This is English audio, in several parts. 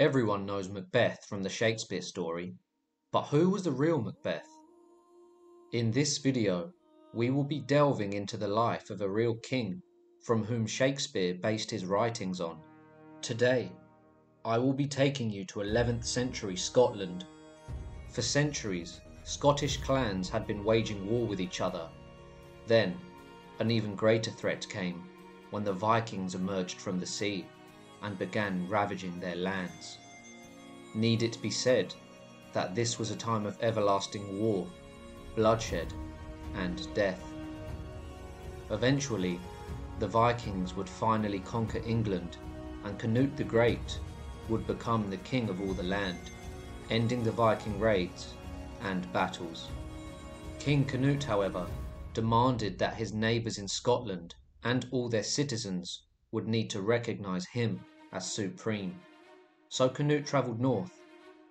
Everyone knows Macbeth from the Shakespeare story, but who was the real Macbeth? In this video, we will be delving into the life of a real king from whom Shakespeare based his writings on. Today, I will be taking you to 11th century Scotland. For centuries, Scottish clans had been waging war with each other. Then, an even greater threat came when the Vikings emerged from the sea and began ravaging their lands. Need it be said that this was a time of everlasting war, bloodshed, and death. Eventually, the Vikings would finally conquer England, and Canute the Great would become the king of all the land, ending the Viking raids and battles. King Canute, however, demanded that his neighbours in Scotland and all their citizens would need to recognise him as supreme. So Canute travelled north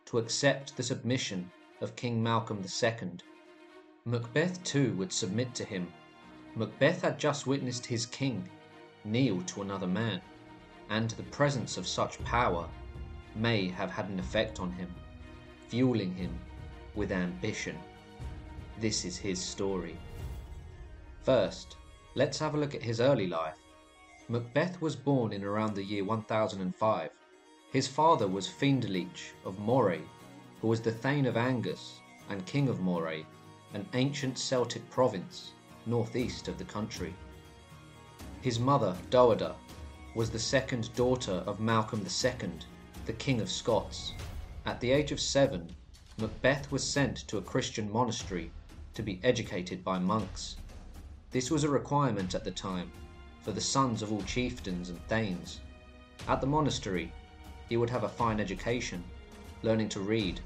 to accept the submission of King Malcolm II. Macbeth too would submit to him. Macbeth had just witnessed his king kneel to another man, and the presence of such power may have had an effect on him, fueling him with ambition. This is his story. First, let's have a look at his early life. Macbeth was born in around the year 1005. His father was Fiendalich of Moray, who was the Thane of Angus and King of Moray, an ancient Celtic province northeast of the country. His mother, Dowager, was the second daughter of Malcolm II, the King of Scots. At the age of seven, Macbeth was sent to a Christian monastery to be educated by monks. This was a requirement at the time for the sons of all chieftains and thanes. At the monastery, he would have a fine education, learning to read,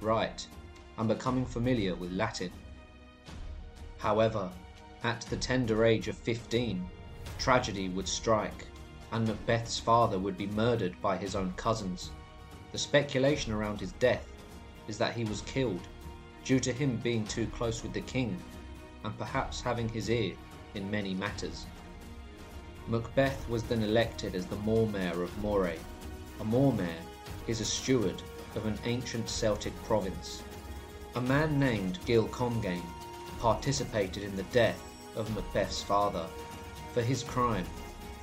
write, and becoming familiar with Latin. However, at the tender age of 15, tragedy would strike, and Macbeth's father would be murdered by his own cousins. The speculation around his death is that he was killed due to him being too close with the king and perhaps having his ear in many matters. Macbeth was then elected as the Mormaer of Moray. A Mormaer is a steward of an ancient Celtic province. A man named Gil Comgaigne participated in the death of Macbeth's father. For his crime,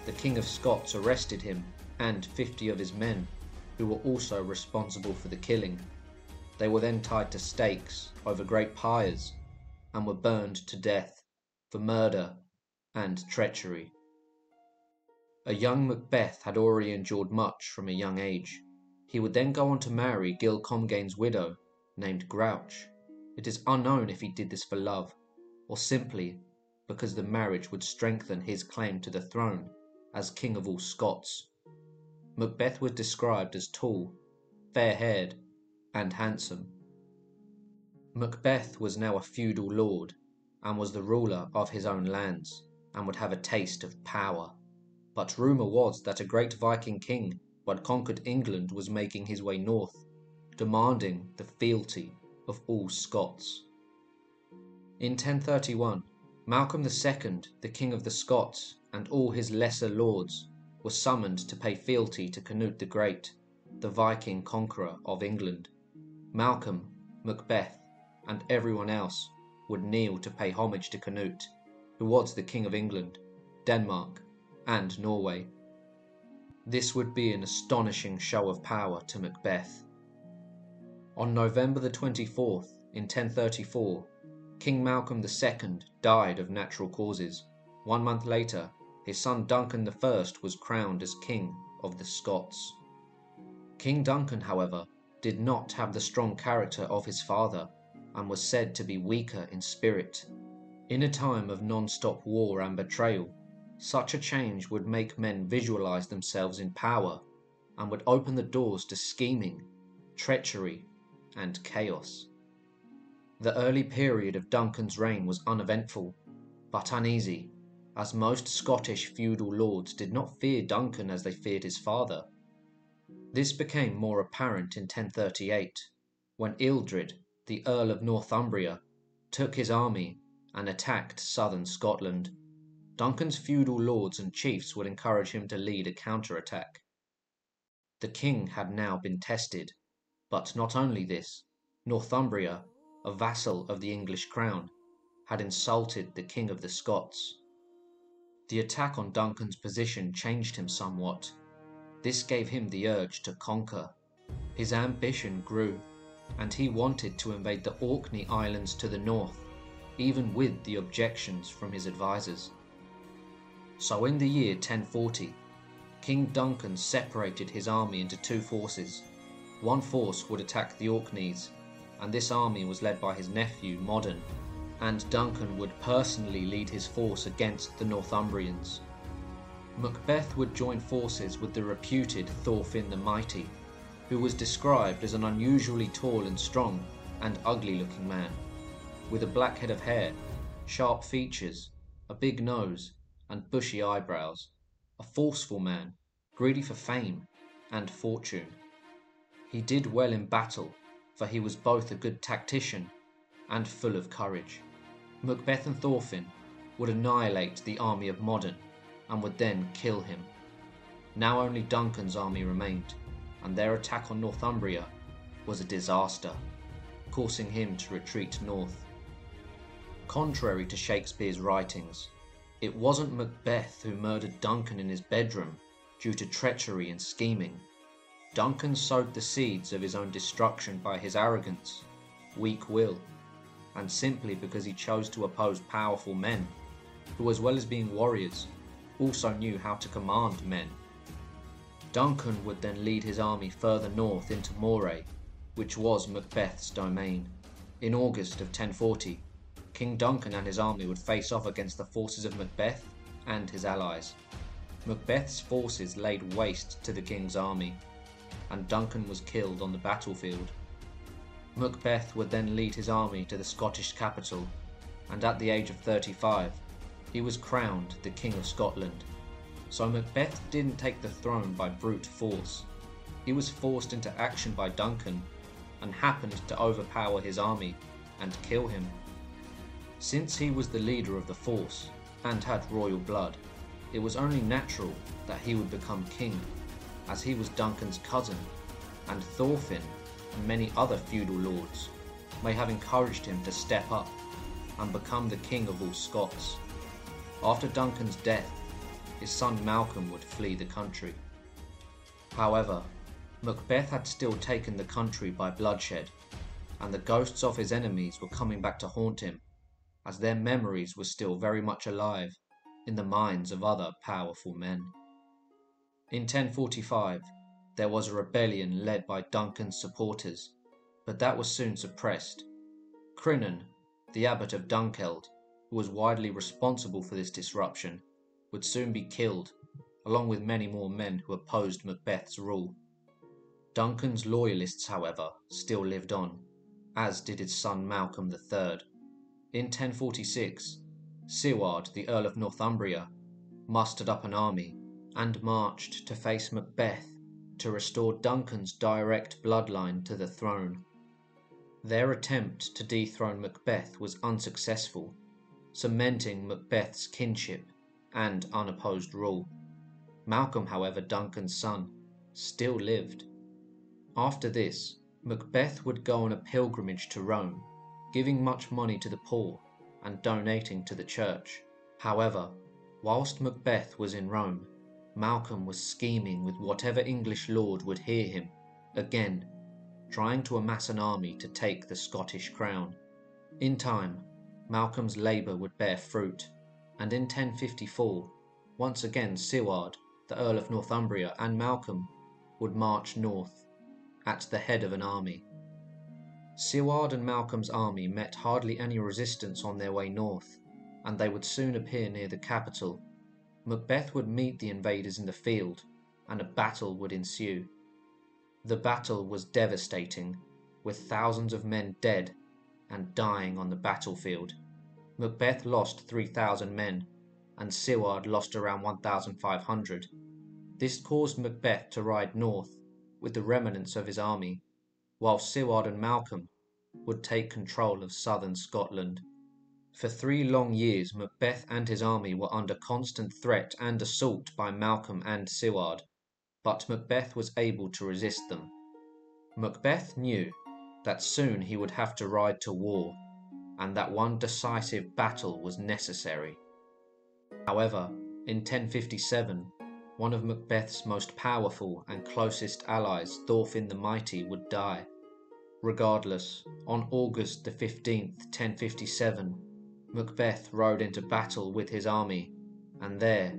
the King of Scots arrested him and 50 of his men, who were also responsible for the killing. They were then tied to stakes over great pyres and were burned to death for murder and treachery. A young Macbeth had already endured much from a young age. He would then go on to marry Gil Comgaigne's widow, named Gruoch. It is unknown if he did this for love, or simply because the marriage would strengthen his claim to the throne as King of all Scots. Macbeth was described as tall, fair haired, and handsome. Macbeth was now a feudal lord and was the ruler of his own lands and would have a taste of power. But rumour was that a great Viking king who had conquered England was making his way north, demanding the fealty of all Scots. In 1031, Malcolm II, the King of the Scots, and all his lesser lords were summoned to pay fealty to Canute the Great, the Viking conqueror of England. Malcolm, Macbeth, and everyone else would kneel to pay homage to Canute, who was the King of England, Denmark, and Norway. This would be an astonishing show of power to Macbeth. On November the 24th, in 1034, King Malcolm II died of natural causes. One month later, his son Duncan I was crowned as King of the Scots. King Duncan, however, did not have the strong character of his father and was said to be weaker in spirit. In a time of non stop war and betrayal, such a change would make men visualize themselves in power and would open the doors to scheming, treachery, and chaos. The early period of Duncan's reign was uneventful, but uneasy, as most Scottish feudal lords did not fear Duncan as they feared his father. This became more apparent in 1038, when Ealdred the Earl of Northumbria, took his army and attacked southern Scotland. Duncan's feudal lords and chiefs would encourage him to lead a counterattack. The king had now been tested. But not only this, Northumbria, a vassal of the English crown, had insulted the king of the Scots. The attack on Duncan's position changed him somewhat. This gave him the urge to conquer. His ambition grew, and he wanted to invade the Orkney Islands to the north, even with the objections from his advisors. So in the year 1040, King Duncan separated his army into two forces. One force would attack the Orkneys, and this army was led by his nephew Moddan, and Duncan would personally lead his force against the Northumbrians. Macbeth would join forces with the reputed Thorfinn the Mighty, who was described as an unusually tall and strong and ugly looking man, with a black head of hair, sharp features, a big nose, and bushy eyebrows a forceful man, greedy for fame and fortune. He did well in battle, for he was both a good tactician and full of courage. Macbeth and Thorfinn would annihilate the army of Moddan and would then kill him. Now only Duncan's army remained, and their attack on Northumbria was a disaster, causing him to retreat north. Contrary to Shakespeare's writings, it wasn't Macbeth who murdered Duncan in his bedroom due to treachery and scheming. Duncan sowed the seeds of his own destruction by his arrogance, weak will, and simply because he chose to oppose powerful men, who, as well as being warriors, also knew how to command men. Duncan would then lead his army further north into Moray, which was Macbeth's domain, in August of 1040. King Duncan and his army would face off against the forces of Macbeth and his allies. Macbeth's forces laid waste to the king's army, and Duncan was killed on the battlefield. Macbeth would then lead his army to the Scottish capital, and at the age of 35, he was crowned the King of Scotland. So Macbeth didn't take the throne by brute force. He was forced into action by Duncan and happened to overpower his army and kill him. Since he was the leader of the force and had royal blood, it was only natural that he would become king, as he was Duncan's cousin, and Thorfinn and many other feudal lords may have encouraged him to step up and become the king of all Scots. After Duncan's death, his son Malcolm would flee the country. However, Macbeth had still taken the country by bloodshed, and the ghosts of his enemies were coming back to haunt him as their memories were still very much alive in the minds of other powerful men. In 1045, there was a rebellion led by Duncan's supporters, but that was soon suppressed. Crinan, the abbot of Dunkeld, who was widely responsible for this disruption, would soon be killed, along with many more men who opposed Macbeth's rule. Duncan's loyalists, however, still lived on, as did his son Malcolm III. In 1046, Siward, the Earl of Northumbria, mustered up an army and marched to face Macbeth to restore Duncan's direct bloodline to the throne. Their attempt to dethrone Macbeth was unsuccessful, cementing Macbeth's kinship and unopposed rule. Malcolm, however, Duncan's son, still lived. After this, Macbeth would go on a pilgrimage to Rome giving much money to the poor, and donating to the church. However, whilst Macbeth was in Rome, Malcolm was scheming with whatever English lord would hear him, again, trying to amass an army to take the Scottish crown. In time, Malcolm's labour would bear fruit, and in 1054, once again Siward, the Earl of Northumbria, and Malcolm would march north, at the head of an army. Siward and Malcolm's army met hardly any resistance on their way north, and they would soon appear near the capital. Macbeth would meet the invaders in the field, and a battle would ensue. The battle was devastating, with thousands of men dead and dying on the battlefield. Macbeth lost 3,000 men, and Siward lost around 1,500. This caused Macbeth to ride north with the remnants of his army while Siward and Malcolm would take control of southern Scotland. For three long years, Macbeth and his army were under constant threat and assault by Malcolm and Siward. but Macbeth was able to resist them. Macbeth knew that soon he would have to ride to war, and that one decisive battle was necessary. However, in 1057, one of Macbeth's most powerful and closest allies, Thorfinn the Mighty, would die. Regardless, on August the 15th, 1057, Macbeth rode into battle with his army, and there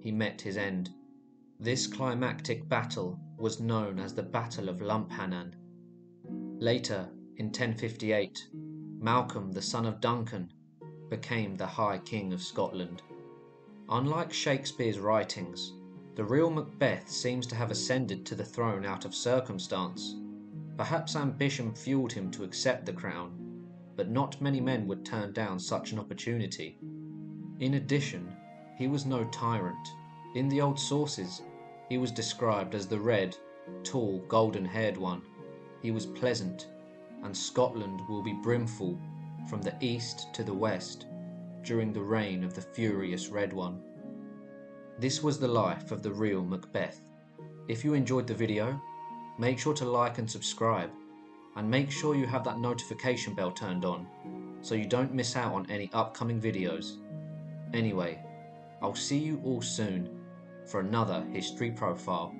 he met his end. This climactic battle was known as the Battle of Lumphanan. Later, in 1058, Malcolm the son of Duncan became the High King of Scotland. Unlike Shakespeare's writings, the real Macbeth seems to have ascended to the throne out of circumstance. Perhaps ambition fueled him to accept the crown, but not many men would turn down such an opportunity. In addition, he was no tyrant. In the old sources, he was described as the red, tall, golden haired one. He was pleasant, and Scotland will be brimful from the east to the west during the reign of the furious Red One. This was the life of the real Macbeth. If you enjoyed the video, make sure to like and subscribe, and make sure you have that notification bell turned on so you don't miss out on any upcoming videos. Anyway, I'll see you all soon for another history profile.